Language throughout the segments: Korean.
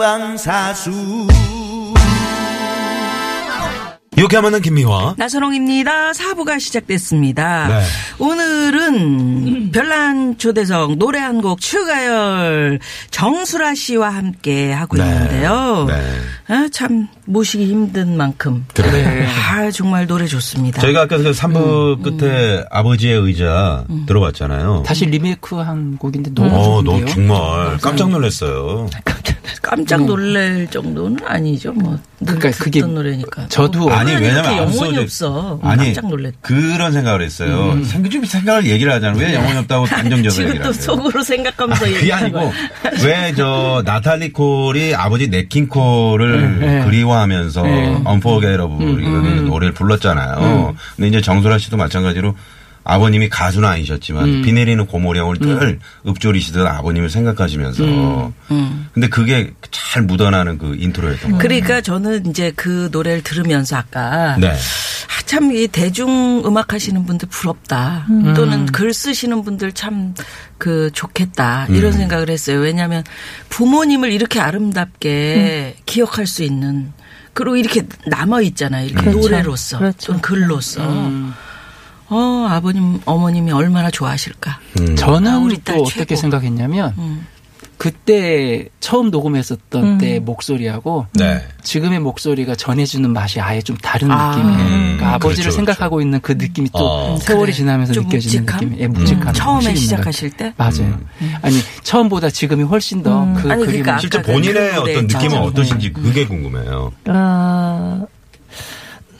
본방사수 유쾌한 만남 김미화. 나선홍입니다. 사부가 시작됐습니다. 네. 오늘은 별난 초대석 노래 한 곡 추가열 정수라 씨와 함께 하고 네. 있는데요. 네. 아, 참 모시기 힘든 만큼. 그래. 아, 정말 노래 좋습니다. 저희가 아까 그 3부 음, 끝에 아버지의 의자 들어봤잖아요. 다시 리메이크한 곡인데 너무 어, 너 좋은데요. 정말 깜짝 놀랐어요. 깜짝 놀랄 정도는 아니죠. 뭐. 늘 그러니까 그게 노래니까. 저도 아니, 왜냐면 영혼이 없어. 아니, 깜짝 놀랐. 그런 생각을 했어요. 음. 생각 좀 생각을 얘기를 하잖아요. 왜 영혼이 없다고 단정적으로 지금 얘기를 또 하세요. 속으로 생각하면서 그게 얘기하는 아니고. 왜 저 나탈리 콜이 아버지 네킹 콜을 네. 그리워하면서 네. Unforgettable 이라는 노래를 불렀잖아요. 근데 이제 정수라 씨도 마찬가지로 아버님이 가수는 아니셨지만 비 내리는 고모령을 늘 읊조리시던 아버님을 생각하시면서 근데 그게 잘 묻어나는 그 인트로였던 거예요. 그러니까 저는 이제 그 노래를 들으면서 아까 네. 아, 참, 이 대중 음악 하시는 분들 부럽다. 또는 글 쓰시는 분들 참 그 좋겠다. 음. 이런 생각을 했어요. 왜냐하면 부모님을 이렇게 아름답게 기억할 수 있는 그리고 이렇게 남아 있잖아요. 이렇게 그렇죠. 노래로서 그렇죠. 또는 글로서. 어, 아버님, 어머님이 얼마나 좋아하실까. 음. 저는 아, 우리 딸또 어떻게 최고. 생각했냐면 음. 그때 처음 녹음했었던 음. 때 목소리하고 네. 지금의 목소리가 전해주는 맛이 아예 좀 다른 아. 느낌이에요. 음, 그러니까 아버지를 그렇죠, 생각하고 있는 그 느낌이 또 어. 세월이 그래. 지나면서 좀 느껴지는 묵직함? 느낌. 예, 묵직함. 음, 처음에 시작하실 것 때? 맞아요. 아니 처음보다 지금이 훨씬 더그 아니, 그러니까 실제 본인의 그 노래 어떤 느낌은 맞아요. 어떠신지 그게 궁금해요. 아,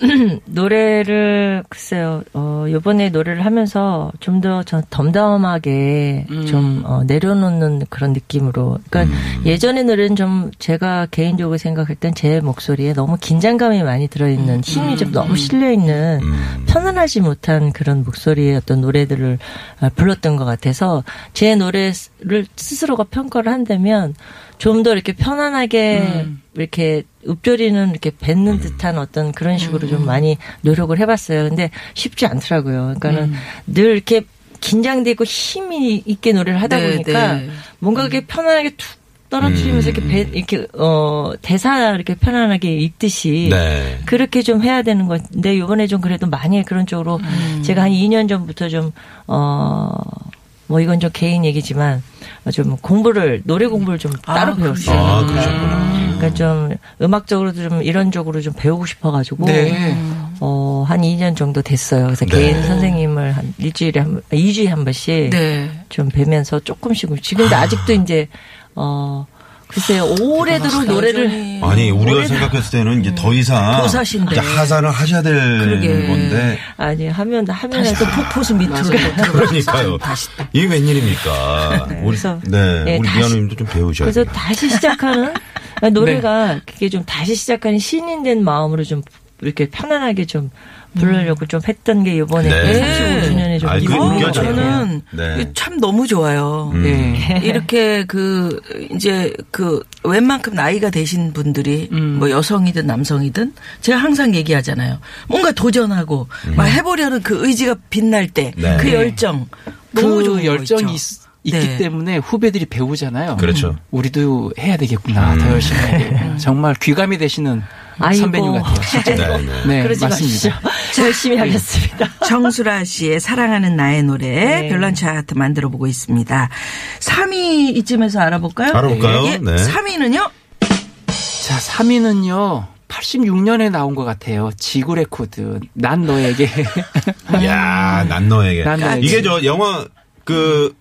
노래를 글쎄요. 어 요번에 노래를 하면서 좀더 덤덤하게 음. 좀 어, 내려놓는 그런 느낌으로. 그러니까 예전의 노래는 좀 제가 개인적으로 생각할 땐 제 목소리에 너무 긴장감이 많이 들어있는 힘이 좀 너무 실려 있는 음. 편안하지 못한 그런 목소리의 어떤 노래들을 아, 불렀던 것 같아서 제 노래를 스스로가 평가를 한다면 좀 더 이렇게 편안하게 이렇게 읊조리는 이렇게 뱉는 듯한 어떤 그런 식으로 좀 많이 노력을 해봤어요. 근데 쉽지 않더라고요. 그러니까는 늘 이렇게 긴장되고 힘이 있게 노래를 하다 네, 보니까 네. 뭔가 그렇게 편안하게 툭 떨어뜨리면서 이렇게 배, 이렇게 어 대사 이렇게 편안하게 읽듯이 네. 그렇게 좀 해야 되는 건데 요번에 좀 그래도 많이 그런 쪽으로 제가 한 2년 전부터 좀 어 뭐 이건 좀 개인 얘기지만 좀 공부를 노래 공부를 좀 아, 따로 배웠어요. 아, 그러셨구나. 그러니까 좀 음악적으로도 좀 이런 쪽으로 좀 배우고 싶어가지고 네. 어, 한 2년 정도 됐어요. 그래서 네. 개인 선생님을 한 일주일에 한, 번, 2주에 한 번씩 네. 좀 뵈면서 조금씩 지금도 아직도 이제 어 글쎄요 오래도록 노래를 아니 우리가 생각했을 때는 이제 더 이상 도사신데. 이제 하산을 하셔야 될 그러게. 건데 아니 하면 하면 또 폭포수 밑으로 그러니까요. 이게 웬일입니까? 우리 그래서, 네, 네, 우리 미아누님도 좀 배우셔야 그래서 돼요. 다시 시작하는 노래가 그게 좀 다시 시작하는 신인 된 마음으로 좀 이렇게 편안하게 좀 부르려고 좀 했던 게 이번에 네. 35주년에 좀 아이, 그게 기분이 느껴져요. 저는 네. 참 너무 좋아요. 음. 네. 이렇게 그 이제 그 웬만큼 나이가 되신 분들이 음. 뭐 여성이든 남성이든 제가 항상 얘기하잖아요. 뭔가 도전하고 막 해보려는 그 의지가 빛날 때그 음. 네. 열정 너무 그 좋은 거 열정이. 있, 기 네. 때문에 후배들이 배우잖아요. 그렇죠. 우리도 해야 되겠구나. 더 열심히 해야 되겠구나. 정말 귀감이 되시는 아이고. 선배님 같아요. 네, 네. 네, 그러지 맞습니다. 마시죠. 열심히 하겠습니다. 정수라 씨의 사랑하는 나의 노래 네. 별난 차트 만들어 보고 있습니다. 3위 이쯤에서 알아볼까요? 알아볼까요? 예, 네. 3위는요? 자, 3위는요. 86년에 나온 것 같아요. 지구 레코드. 난 너에게. 야, 난 너에게. 난 너에게. 이게 저 영화 그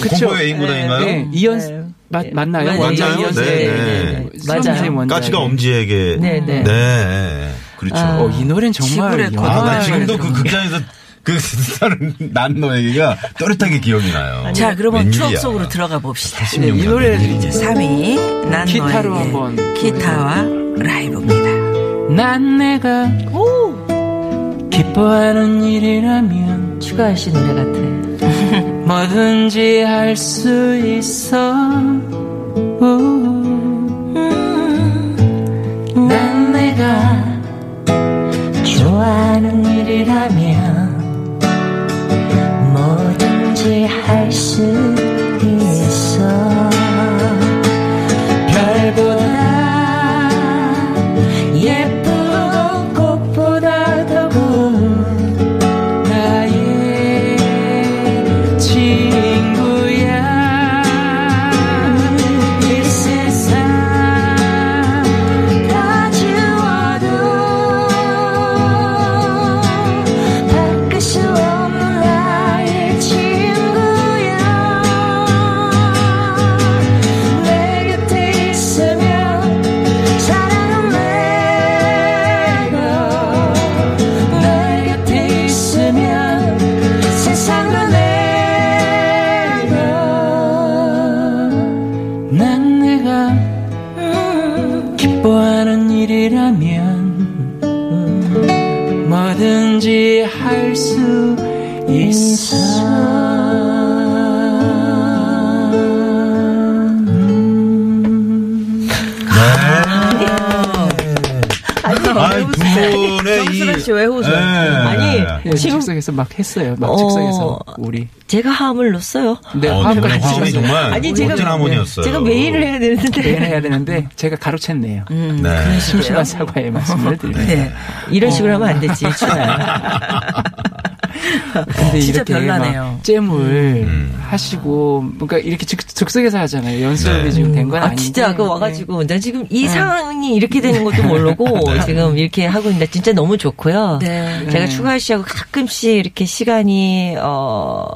그쵸? 공포의 외인구단인가요? 네, 이현 네. 맞, 네. 맞나요? 맞아요. 이현세. 네, 네, 네. 맞아요. 까치가 엄지에게. 네, 네. 네. 그렇죠. 아. 어, 이 노래는 정말. 아, 나 지금도 그 극장에서 그 다른 난 너에게가 또렷하게 기억이 나요. 자, 그러면. 추억 속으로 들어가 봅시다. 16년 네, 이 노래를 웬일이지. 3위 난 기타로 너에게 한번 기타와 라이브입니다. 난 내가 기뻐하는 일이라면 추가할 씨 노래 같아. 뭐든지 할 수 있어 우. 난 내가 좋아하는 일이라면 정수라 씨왜 웃어요? 예. 아니, 예, 지금- 즉석에서 막 했어요. 막 어. 즉석에서 우리. 제가 화음을 넣었어요. 네, 어, 화음까지 정말 화음이 찍었어요. 정말 아니, 제가- 멋진 하모니였어요. 제가 메인을 해야 되는데 매일 해야 되는데 제가 가로챘네요. 음, 네. 심심한 사과의 말씀을 드립니다. 네. 이런 식으로 하면 안 되지. 근데 진짜 이렇게 별나네요. 막 잼을 음. 하시고 뭔가 이렇게 즉, 즉석에서 하잖아요. 연습이 네. 지금 된 건 아, 아닌데. 진짜 그 와가지고 나 지금 이 네. 상황이 이렇게 되는 것도 모르고 지금 이렇게 하고 있는데 진짜 너무 좋고요. 네. 제가 네. 추가할 씨하고 가끔씩 이렇게 시간이 어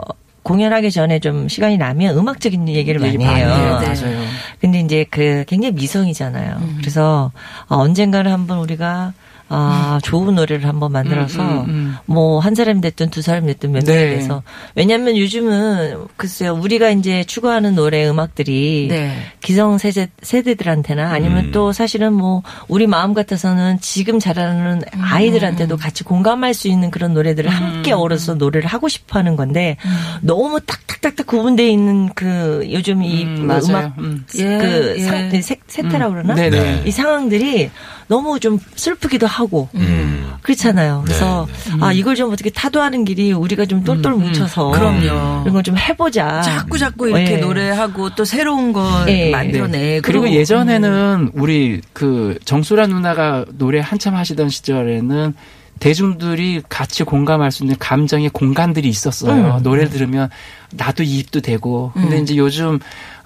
공연하기 전에 좀 시간이 나면 음악적인 얘기를 얘기 많이 해요. 해요. 네. 맞아요. 근데 이제 그 굉장히 미성이잖아요. 음. 그래서 어, 언젠가는 한번 우리가 아, 좋은 노래를 한번 만들어서 음, 음, 음. 뭐한 사람이 됐든 두 사람이 됐든 몇 명이 네. 돼서 왜냐하면 요즘은 글쎄요 우리가 이제 추구하는 노래 음악들이 네. 기성 세대 세대들한테나 아니면 음. 또 사실은 뭐 우리 마음 같아서는 지금 자라는 음. 아이들한테도 같이 공감할 수 있는 그런 노래들을 함께 어우러서 노래를 하고 싶어하는 건데 음. 너무 딱딱딱딱 구분되어 있는 그 요즘 이 음, 음. 예, 그 예. 상, 세, 세태라고 그러나 네네. 네. 이 상황들이 너무 좀 슬프기도 하고 음. 그렇잖아요. 그래서 네, 아 이걸 좀 어떻게 타도하는 길이 우리가 좀 똘똘 뭉쳐서 음, 그럼요. 이런 걸 좀 해보자. 자꾸 자꾸 이렇게 예. 노래하고 또 새로운 걸 예. 만들어내. 그리고 예전에는 우리 그 정수라 누나가 노래 한참 하시던 시절에는 대중들이 같이 공감할 수 있는 감정의 공간들이 있었어요. 음. 노래 들으면 나도 이입도 되고. 근데 음. 이제 요즘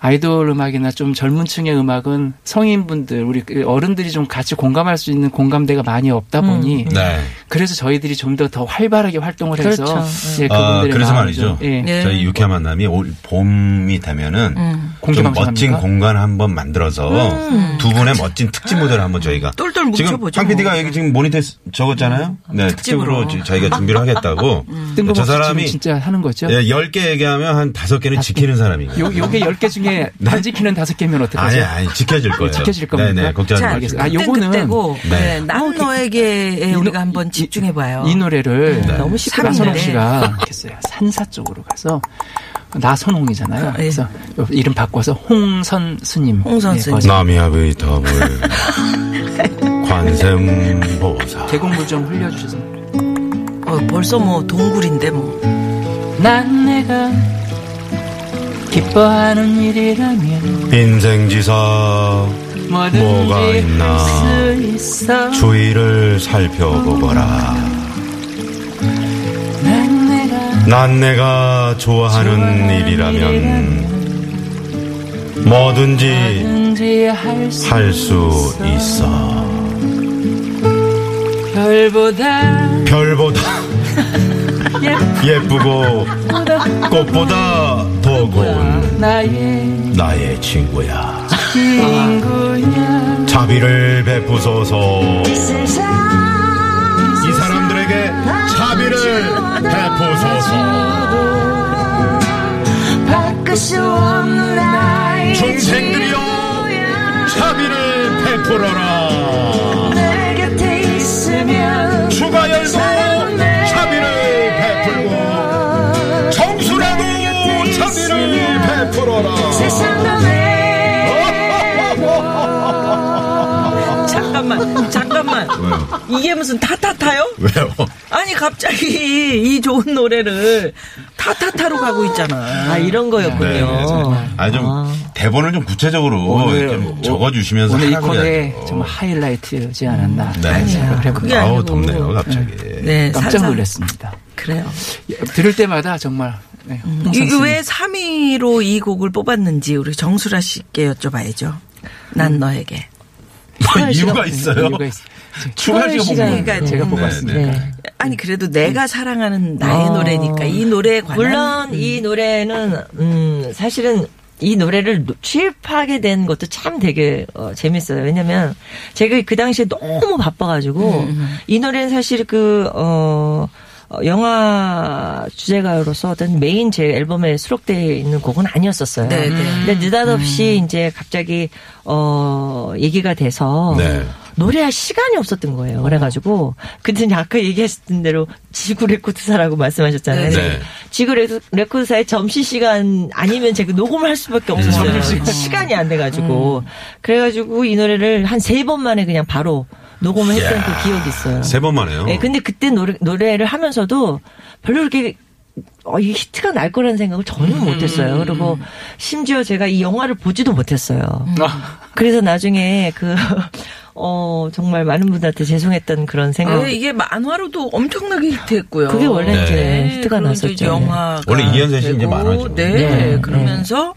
아이돌 음악이나 좀 젊은 층의 음악은 성인분들, 우리 그 어른들이 좀 같이 공감할 수 있는 공감대가 많이 없다 보니 네. 그래서 저희들이 좀 더더 활발하게 활동을 해서 그렇죠. 예, 아, 그분들의 그래서 말이죠. 좀, 예. 네. 저희 유쾌한 만남이 올 봄이 되면은 음. 좀 멋진? 공간 한번 만들어서 두 분의 멋진 특집 무대를 한번 저희가 똘똘 지금 뭉쳐보죠, 황 PD가 뭐. 여기 지금 모니터에 쓰- 적었잖아요. 네, 특집으로 특집으로. 지- 저희가 준비를 하겠다고. 뜬금없이 저 사람이 진짜 하는 거죠. 예, 10개 얘기하면 한 5개는 지키는 사람이에요. 요, 요게 10개 중에 안 지키는 5개면 어떡하죠? 아니, 아니, 지켜질 거예요. 지켜질 겁니까? 네네, 걱정하지. 알겠습니다. 아, 요거는 그때고 네. 네. 난 너에게 우리가 한번 집중해 봐요. 이 노래를 네. 너무 시끄러운데. 나선홍 씨가 했어요. 산사 쪽으로 가서 나선홍이잖아요. 예. 그래서 이름 바꿔서 홍선 스님. 홍선 예, 스님. 버전. 남이압의 덤을 관세음보사. 계곡물 좀 흘려주셔서. 어, 벌써 뭐 동굴인데 뭐. 난 내가 기뻐하는 일이라면 뭐든지 뭐가 있나. 있어. 주위를 살펴보거라. 난 내가 난 내가 좋아하는 좋아하는 일이라면 뭐든지 뭐든지 할수 할수 있어. 별보다 별보다 예쁘고 꽃보다 더 고운 나의 나의 친구야. 친구야. 자비를 베푸소서. 이 사람들에게 자비를 나의 중생들이여 자비를 베풀어라 내 곁에 있으면 주가열도 베풀어라 세상도 내 잠깐만, 잠깐만. 이게 무슨 타타타요? 왜요? 아니 갑자기 이 좋은 노래를 타타타로 가고 있잖아. 아 이런 거였군요. 네, 네. 아, 좀 대본을 좀 구체적으로 오늘 좀 적어주시면서 오늘 이 그래야죠. 정말 하이라이트지 않았나 네. 아니야. 그래 그게 아우. 덥네요 갑자기. 네, 깜짝. 놀랐습니다. 그래요. 들을 때마다 정말 네, 홍상 이게 왜 3위로 이 곡을 뽑았는지 우리 정수라 씨께 여쭤봐야죠. 난 너에게. 뭐 이유가 있어요. 이유가 있- 추가 시가 시간. 뽑는 그러니까 제가 네, 뽑았습니다. 네. 아니 그래도 내가 사랑하는 나의 어. 노래니까 이 노래에 관한 물론 이 노래는 음 사실은 이 노래를 노- 취입하게 된 것도 참 되게 어, 재밌어요. 왜냐면 제가 그 당시에 너무 바빠가지고 이 노래는 사실 그 어. 어, 영화 주제가로서 어떤 메인 제 앨범에 수록되어 있는 곡은 아니었었어요. 네, 네. 근데 느닷없이 이제 갑자기 어 얘기가 돼서 네. 노래할 시간이 없었던 거예요. 그래가지고 근데 아까 얘기하셨던 대로 지구 레코드사라고 말씀하셨잖아요. 네. 지구 레- 레코드사의 점심 시간 아니면 제가 녹음을 할 수밖에 없었어요. 시간이 안 돼가지고 그래가지고 이 노래를 한 세 번 만에 그냥 바로 녹음을 했던 이야. 그 기억이 있어요. 세 번 만에요. 네, 근데 그때 노래, 노래를 하면서도 별로 그렇게 어, 이 히트가 날 거라는 생각을 전혀 음. 못했어요. 그리고 심지어 제가 이 영화를 보지도 못했어요. 아, 그래서 나중에 그, 어, 정말 많은 분들한테 죄송했던 그런 생각. 아, 이게 만화로도 엄청나게 히트했고요. 그게 원래 네. 이제 히트가 그리고 이제 났었죠. 영화가 원래 이현세 씨 이제 만화죠. 네, 네, 그러면서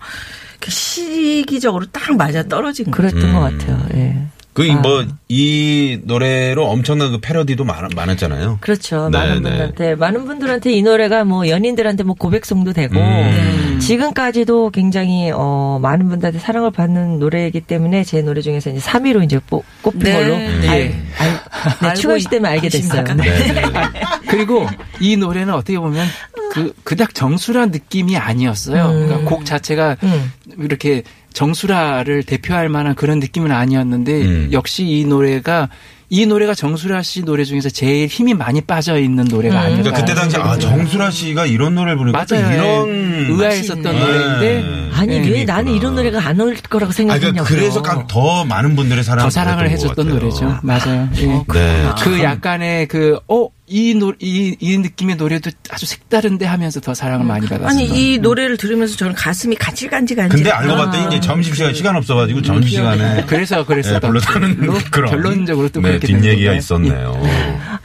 그 시기적으로 딱 맞아 떨어진. 그랬던 음. 것 같아요. 예. 그 아. 뭐이 노래로 엄청난 그 패러디도 많, 많았잖아요. 그렇죠. 네, 많은 네. 분들한테, 많은 분들한테 이 노래가 뭐 연인들한테 뭐 고백송도 되고, 음. 지금까지도 굉장히, 어, 많은 분들한테 사랑을 받는 노래이기 때문에 제 노래 중에서 이제 3위로 이제 뽑, 꼽힌 네. 걸로. 네. 알, 알, 네, 알고 추가 시 때문에 알게 됐어요. 네. 네, 네. 그리고 이 노래는 어떻게 보면 그 그닥 정수라 느낌이 아니었어요. 그러니까 곡 자체가 음. 이렇게 정수라를 대표할 만한 그런 느낌은 아니었는데 음. 역시 이 노래가 이 노래가 정수라 씨 노래 중에서 제일 힘이 많이 빠져 있는 노래가 아니었나. 그러니까 그때 당시 아 정수라 씨가 이런 노래를 부르니까 또 맞아요. 이런 의아했었던. 노래인데 아니, 네, 왜 나는 이런 노래가 안 어울릴 거라고. 그러니까 그래서 감- 더 많은 분들의 사랑을 더 사랑을 해줬던. 노래죠. 맞아요. 예. 네. 그 약간의 그, 어, 이 노, 이, 이 느낌의 노래도 아주 색다른데 하면서 더 사랑을 많이 받았어요. 아니 이 노래를 들으면서 저는 가슴이 간질간질간질. 근데 알고 봤더니 이제 점심시간 시간 없어가지고 점심시간에 그래서 그랬었던 네, 불렀다는 그런 결론적으로 또 네, 그렇게 된 뒷얘기가? 있었네요.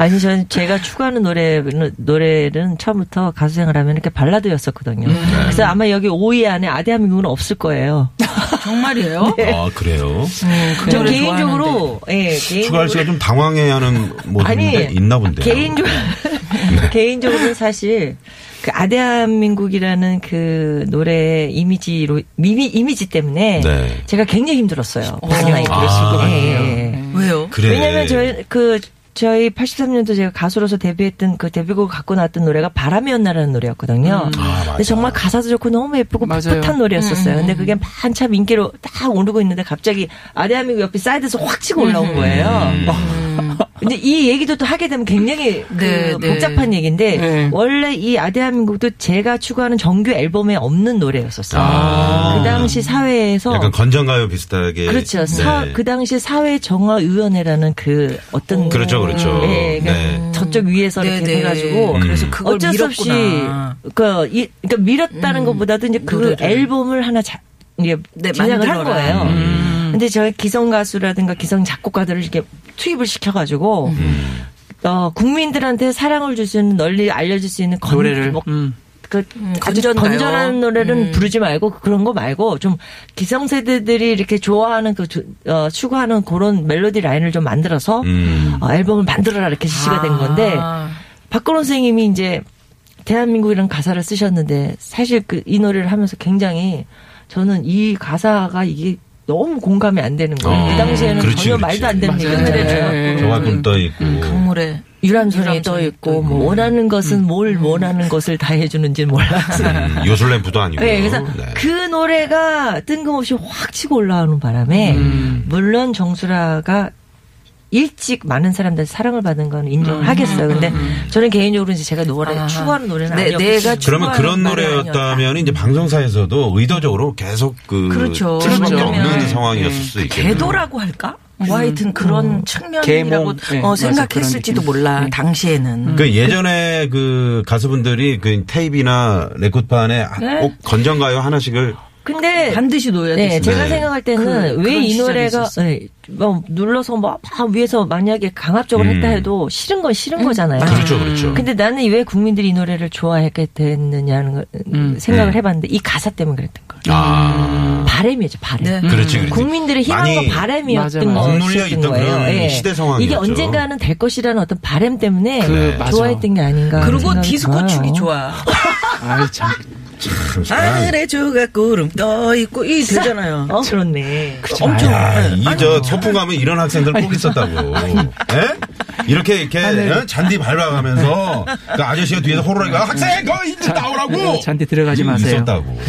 아니, 전 제가 추구하는 노래는, 노래는 처음부터 가수 생활하면 이렇게 발라드였었거든요. 음. 그래서 아마 여기 5위 안에 아대한민국은 없을 거예요. 정말이에요? 아 그래요? 그전 노래 개인적으로, 예, 개인적으로. 추가할 씨가 좀 당황해하는 모습인데 있나 본데요. 개인적으로 개인적으로는 사실 그 아대한민국이라는 그 노래 이미지로 이미 이미지 때문에 네. 제가 굉장히 힘들었어요. 당연히 아, 그랬을 것 같아요. 예. 왜요? 그래. 왜냐면 저희 그 저희 83년도 제가 가수로서 데뷔했던 그 데뷔곡을 갖고 나왔던 노래가 바람이었나라는 노래였거든요. 아, 근데. 정말 가사도 좋고 너무 예쁘고 맞아요. 풋풋한 노래였었어요. 근데 그게 한참 인기로 딱 오르고 있는데 갑자기 아대한민국 옆에 사이드에서 확 치고 올라온 거예요. 근데 이 얘기도 또 하게 되면 굉장히 그 네, 네. 복잡한 얘기인데 네. 원래 이 아대한민국도 제가 추구하는 정규 앨범에 없는 노래였었어요. 아. 그 당시 사회에서 약간 건전가요 비슷하게. 그렇죠. 사- 네. 그 당시 사회 정화 위원회라는 그 어떤 그렇죠, 그렇죠. 예, 그러니까 네. 저쪽 위에서 이렇게. 해가지고 그래서 음. 그걸 어쩔 수 없이 밀었구나. 그 이, 그러니까 밀었다는 것보다도 이제 그 노래를. 앨범을 하나 자, 이제 네, 제작을 한. 거예요. 음. 근데 저희 기성 가수라든가 기성 작곡가들을 이렇게 투입을 시켜가지고 음. 어, 국민들한테 사랑을 줄 수 있는 널리 알려줄 수 있는 건, 노래를. 뭐, 음. 그 아주 건전가요? 건전한 노래는 부르지 말고 그런 거 말고 좀 기성세대들이 이렇게 좋아하는 그 주- 어, 추구하는 그런 멜로디 라인을 좀 만들어서 음. 어, 앨범을 만들어라 이렇게 지시가 된 건데 아. 박건호 선생님이 이제 대한민국이라는 가사를 쓰셨는데 사실 그 이 노래를 하면서 굉장히 저는 이 가사가 이게 너무 공감이 안 되는 거예요. 어, 그 당시에는 그렇지, 전혀 그렇지. 말도 안 되는. 얘기잖아요. 네. 조각금 떠 있고. 강물에 유람선이 떠떠 있고 뭐 원하는 것은 뭘 원하는 것을 다 해주는지 몰라서. 음, 요술램프도 아니고. 네, 그래서 네. 그 노래가 뜬금없이 확 치고 올라오는 바람에 물론 정수라가 일찍 많은 사람들 사랑을 받은 건 인정을 하겠어요. 근데 저는 개인적으로 이제 제가 노래 아. 추구하는 노래는 네, 아니었고 내가 그러면 그런 노래였다면 이제 방송사에서도 의도적으로 계속 그 그렇죠. 틀 수밖에 그렇죠. 없는 네. 상황이었을 수도 있겠네요. 궤도라고 할까? 뭐 하여튼 그런 측면이라고 계몽, 네, 어, 생각했을지도. 몰라 네. 당시에는 그 예전에 그 가수분들이 그 테이프나 레코드판에 네. 꼭 건전가요 하나씩을 근데 반드시 놓아야 네, 되지. 제가 네. 생각할 때는 그- 왜 그런 이 시절이 노래가. 네, 뭐 눌러서 뭐막 위에서 만약에 강압적으로 음. 했다 해도 싫은 건 싫은 거잖아요. 그렇죠, 그렇죠. 근데 나는 왜 국민들이 이 노래를 좋아하게 됐느냐는 걸 생각을 네. 해봤는데 이 가사 때문에 그랬던 거예요. 아, 바램이죠, 바램. 네. 그렇지, 그렇지. 국민들의 희망과 바램이었던 거예요. 예. 시대 상황이었죠. 이게 언젠가는 될 것이라는 어떤 바램 때문에 그, 맞아. 좋아했던 게 아닌가. 그리고 디스코. 축이 좋아. 아이 참. 하늘에 조각 구름 떠 있고 이 되잖아요. 어, 그렇네. 엄청 야, 이저 소풍 가면 이런 학생들 꼭 있었다고. 예? 이렇게 이렇게 어? 잔디 밟아가면서 그 아저씨가 뒤에서 호로라기 학생 거 이제 나오라고. 잔디 들어가지 마세요. 있었다고.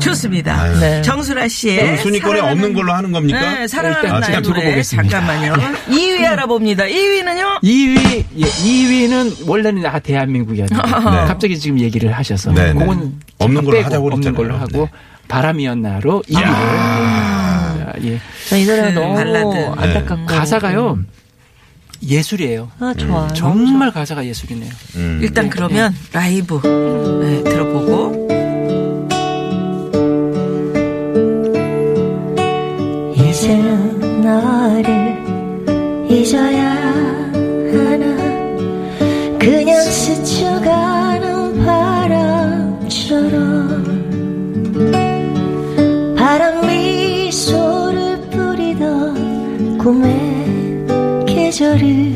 좋습니다. 아유. 네. 정수라 씨의 순위권에 사랑하는- 없는 걸로 하는 겁니까? 네, 사랑하는 일단 나의 노래 보겠습니다. 잠깐만요. 2위 알아봅니다. 2위는요? 2위, 예, 2위는 원래는 다 대한민국이었는데 갑자기 지금 얘기를 하셔서 네, 네. 그건 없는 걸로 빼고 하자고 없는 그랬잖아요. 걸로 하고 네. 바람이었나로 2위를 예. 저이 노래가 그 너무 발라드. 안타깝고. 가사가요 예술이에요. 아, 좋아. 정말 가사가 예술이네요. 음. 일단 그러면 라이브 네, 들어보고 계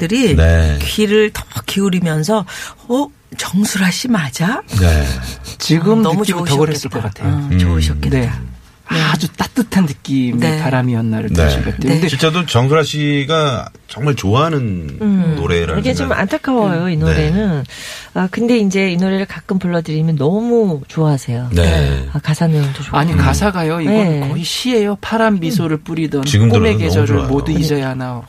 여러분들이 네. 귀를 더 기울이면서 어 정수라 씨 맞아? 네. 지금 너무 느끼고 더 좋으셨겠다. 그랬을 것 같아요. 어, 좋으셨겠다. 네. 아주 따뜻한 느낌의 네. 바람이었나를 네. 들으신 것 같아요. 근데 진짜도 정수라 씨가 정말 좋아하는 노래라는 이게 좀 안타까워요, 이 노래는. 아, 근데 이제 이 노래를 가끔 불러드리면 너무 좋아하세요. 네. 아, 가사 내용도 좋고. 아니 가사가요. 이건 네. 거의 시예요. 파란 미소를 뿌리던 꿈의 너무 계절을. 모두 잊어야 하나.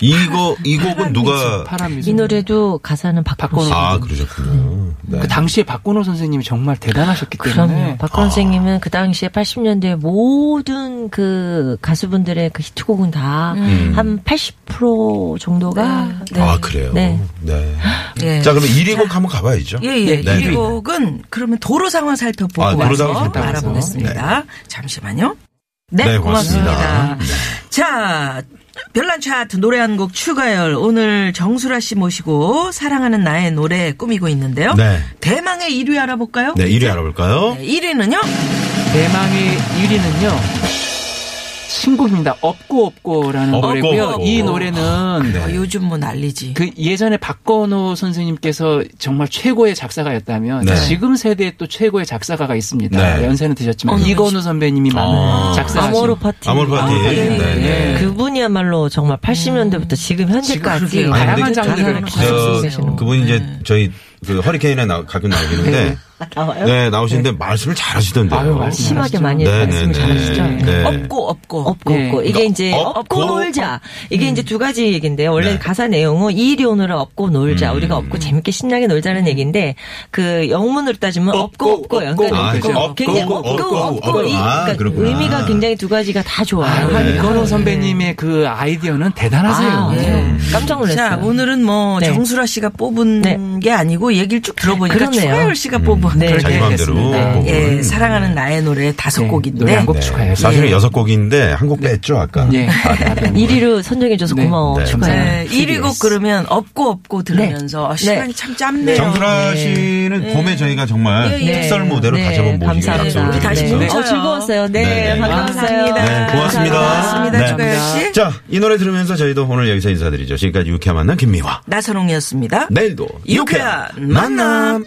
이거 이 곡은 누가. 이 노래도 가사는 박건호. 아 그러셨군요. 네. 그 당시에 박건호 선생님이 정말 대단하셨기 그럼요. 때문에 박건호 아. 선생님은 그 당시에 80년대 모든 그 가수분들의 그 히트곡은 다 음. 한80% 정도가 네. 아 그래요. 네. 네. 예. 자 그럼 1위 곡 한번 가봐야죠. 예, 예. 네. 이 곡은 그러면 도로 상황 살펴보고 아, 도로 상황 와서. 알아보겠습니다. 잠시만요. 네, 네, 고맙습니다. 고맙습니다. 네. 자, 별난 차트 노래 한 곡 추가열. 오늘 정수라 씨 모시고 사랑하는 나의 노래 꾸미고 있는데요. 네. 대망의 1위 알아볼까요? 네, 1위 알아볼까요? 네, 1위는요? 대망의 1위는요. 신곡입니다. 없고 없고라는 없고 노래고요. 없고. 이 노래는 어, 요즘 뭐 난리지. 그 예전에 박건호 선생님께서 정말 최고의 작사가였다면 네. 지금 세대에 또 최고의 작사가가 있습니다. 네. 연세는 드셨지만 어느 이건우 선배님이 많은 아. 작사가신 아모르 파티. 아몰 파티. 파티. 네, 네. 네. 그분이야말로 정말 80년대부터 지금 현재까지. 다양한 장르를 계속 계시는 그분이 이제 저희 그 허리케인에 나, 가끔 나오시는데 나와요? 네, 나오시는데 말씀을 잘 하시던데요. 아유, 말씀 심하게. 많이 네, 말씀을 네, 잘하시죠. 네. 네. 없고 없고. 없고 네. 없고 이게 이제 없고, 없고 놀자 이게 이제 두 가지 얘기인데요. 원래 네. 가사 내용은 이 일이 오늘은 없고 놀자 음. 우리가 없고 재밌게 신나게 놀자는 얘기인데 그 영문으로 따지면 없고, 없고 연관이 아, 있고. 굉장히 없고 없고. 이 아, 그러니까 그렇구나. 의미가 굉장히 두 가지가 다 좋아요. 네. 이건호 선배님의 그 아이디어는 대단하세요. 아, 네. 깜짝 놀랐어요. 자, 오늘은 뭐 네. 정수라 씨가 뽑은 네. 게 아니고 얘기를 쭉 들어보니까 그렇네요. 추가열 씨가 뽑은 네. 그렇게 자기 마음대로. 뽑은. 예, 사랑하는 나의 노래 다섯 네, 곡인데 노래 한곡 네. 추가해요. 사실은 예. 여섯 곡인데 한 곡 뺐죠, 아까. 예. 1위로 선정해줘서 네. 고마워 네. 축하해. 네, 1위 곡 그러면 없고 없고 들으면서 시간이 네. 참 짧네요. 정수라 씨는 봄에 저희가 정말 예, 예. 특설 무대로 네, 다시 한번 감사합니다. 약속을. 네. 뭉쳐요. 어, 즐거웠어요. 네, 네, 네. 반갑습니다. 네, 고맙습니다. 고맙습니다. 네. 씨. 자, 이 노래 들으면서 저희도 오늘 여기서 인사드리죠. 지금까지 유쾌한 만남 김미화. 나선홍이었습니다. 내일도 유쾌한 만남.